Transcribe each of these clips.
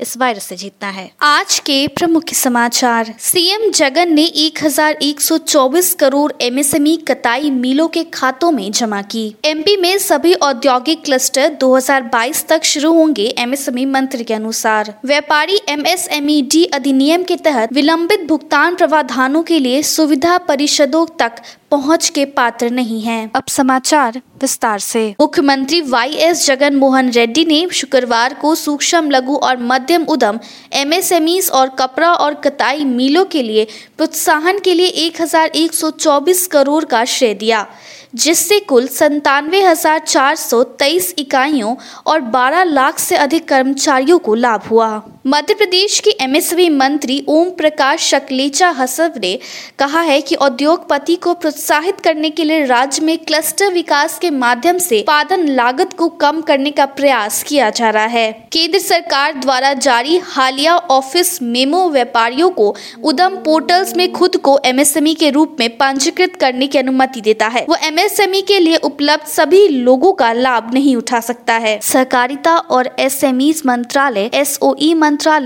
इस वायरस से जीतना है। आज के प्रमुख समाचार। सीएम जगन ने 1124 करोड़ एमएसएमई कताई मिलों के खातों में जमा की। एमपी में सभी औद्योगिक क्लस्टर 2022 तक शुरू होंगे एमएसएमई मंत्री के अनुसार। व्यापारी एमएसएमई डी अधिनियम के तहत विलंबित भुगतान प्रावधानों के लिए सुविधा परिषदों तक पहुँच के पात्र नहीं हैं। अब समाचार विस्तार से। मुख्यमंत्री वाई एस जगन मोहन रेड्डी ने शुक्रवार को सूक्ष्म लघु और मध्यम उद्यम एमएसएमईस और कपड़ा और कताई मिलों के लिए प्रोत्साहन के लिए 1124 करोड़ का श्रेय दिया, जिससे कुल संतानवे हज़ार चार सौ तेईस इकाइयों और 12 लाख से अधिक कर्मचारियों को लाभ हुआ। मध्य प्रदेश के एमएसएमई मंत्री ओम प्रकाश शकलेचा हसव ने कहा है कि उद्योगपति को प्रोत्साहित करने के लिए राज्य में क्लस्टर विकास के माध्यम से उत्पादन लागत को कम करने का प्रयास किया जा रहा है। केंद्र सरकार द्वारा जारी हालिया ऑफ़िस मेमो व्यापारियों को उदम पोर्टल्स में खुद को एमएसएमई के रूप में पंजीकृत करने की अनुमति देता है। वो एमएसएमई के लिए उपलब्ध सभी लोगों का लाभ नहीं उठा सकता है। सहकारिता और एसएमई मंत्रालय एस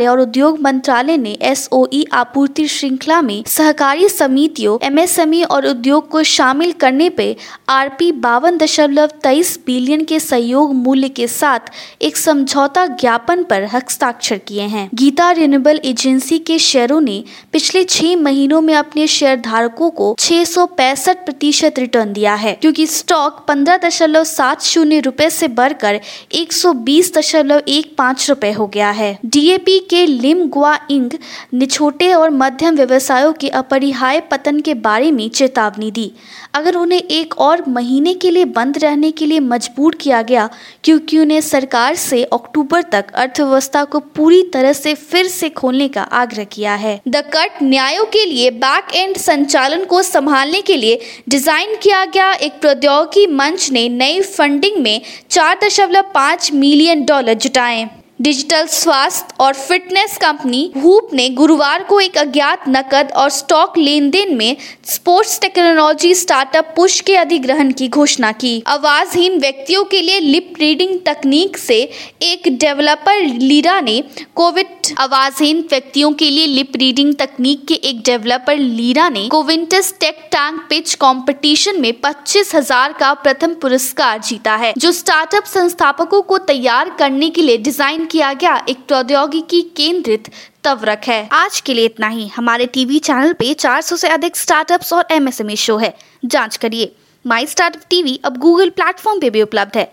और उद्योग मंत्रालय ने एसओई आपूर्ति श्रृंखला में सहकारी समितियों, एमएसएमई और उद्योग को शामिल करने पे आरपी बावन दशमलव तेईस बिलियन के सहयोग मूल्य के साथ एक समझौता ज्ञापन पर हस्ताक्षर किए हैं। गीता रिन्यूएबल एजेंसी के शेयरों ने पिछले छह महीनों में अपने शेयर धारकों को छह प्रतिशत रिटर्न दिया है, क्योंकि स्टॉक पंद्रह दशमलव सात शून्य रूपए ऐसी बढ़कर एक सौ बीस दशमलव एक पाँच रूपए हो गया है। डीए बीजेपी के लिम गुआ इंग ने छोटे और मध्यम व्यवसायों के अपरिहाय पतन के बारे में चेतावनी दी। अगर उन्हें एक और महीने के लिए बंद रहने के लिए मजबूर किया गया, क्योंकि उन्हें सरकार से अक्टूबर तक अर्थव्यवस्था को पूरी तरह से फिर से खोलने का आग्रह किया है। द कट न्यायों के लिए बैक एंड संचालन को संभालने के लिए डिज़ाइन किया गया एक प्रौद्योगिकी मंच ने नई फंडिंग में चार दशमलव पाँच मिलियन डॉलर जुटाए। डिजिटल स्वास्थ्य और फिटनेस कंपनी हुप ने गुरुवार को एक अज्ञात नकद और स्टॉक लेन देन में स्पोर्ट्स टेक्नोलॉजी स्टार्टअप पुश के अधिग्रहण की घोषणा की। आवाजहीन व्यक्तियों के लिए लिप रीडिंग तकनीक से एक डेवलपर लीरा ने कोविड आवाजहीन व्यक्तियों के लिए लिप रीडिंग तकनीक के एक डेवलपर लीरा ने कोविंटस टेक टैंक पिच कंपटीशन में पच्चीस हज़ार का प्रथम पुरस्कार जीता है, जो स्टार्टअप संस्थापकों को तैयार करने के लिए डिज़ाइन किया गया एक प्रौद्योगिकी केंद्रित तवरक है। आज के लिए इतना ही। हमारे टीवी चैनल पे 400 से अधिक स्टार्टअप्स और एमएसएमई शो है। जाँच करिए। माई स्टार्टअप टीवी अब गूगल प्लेटफॉर्म पे भी उपलब्ध है।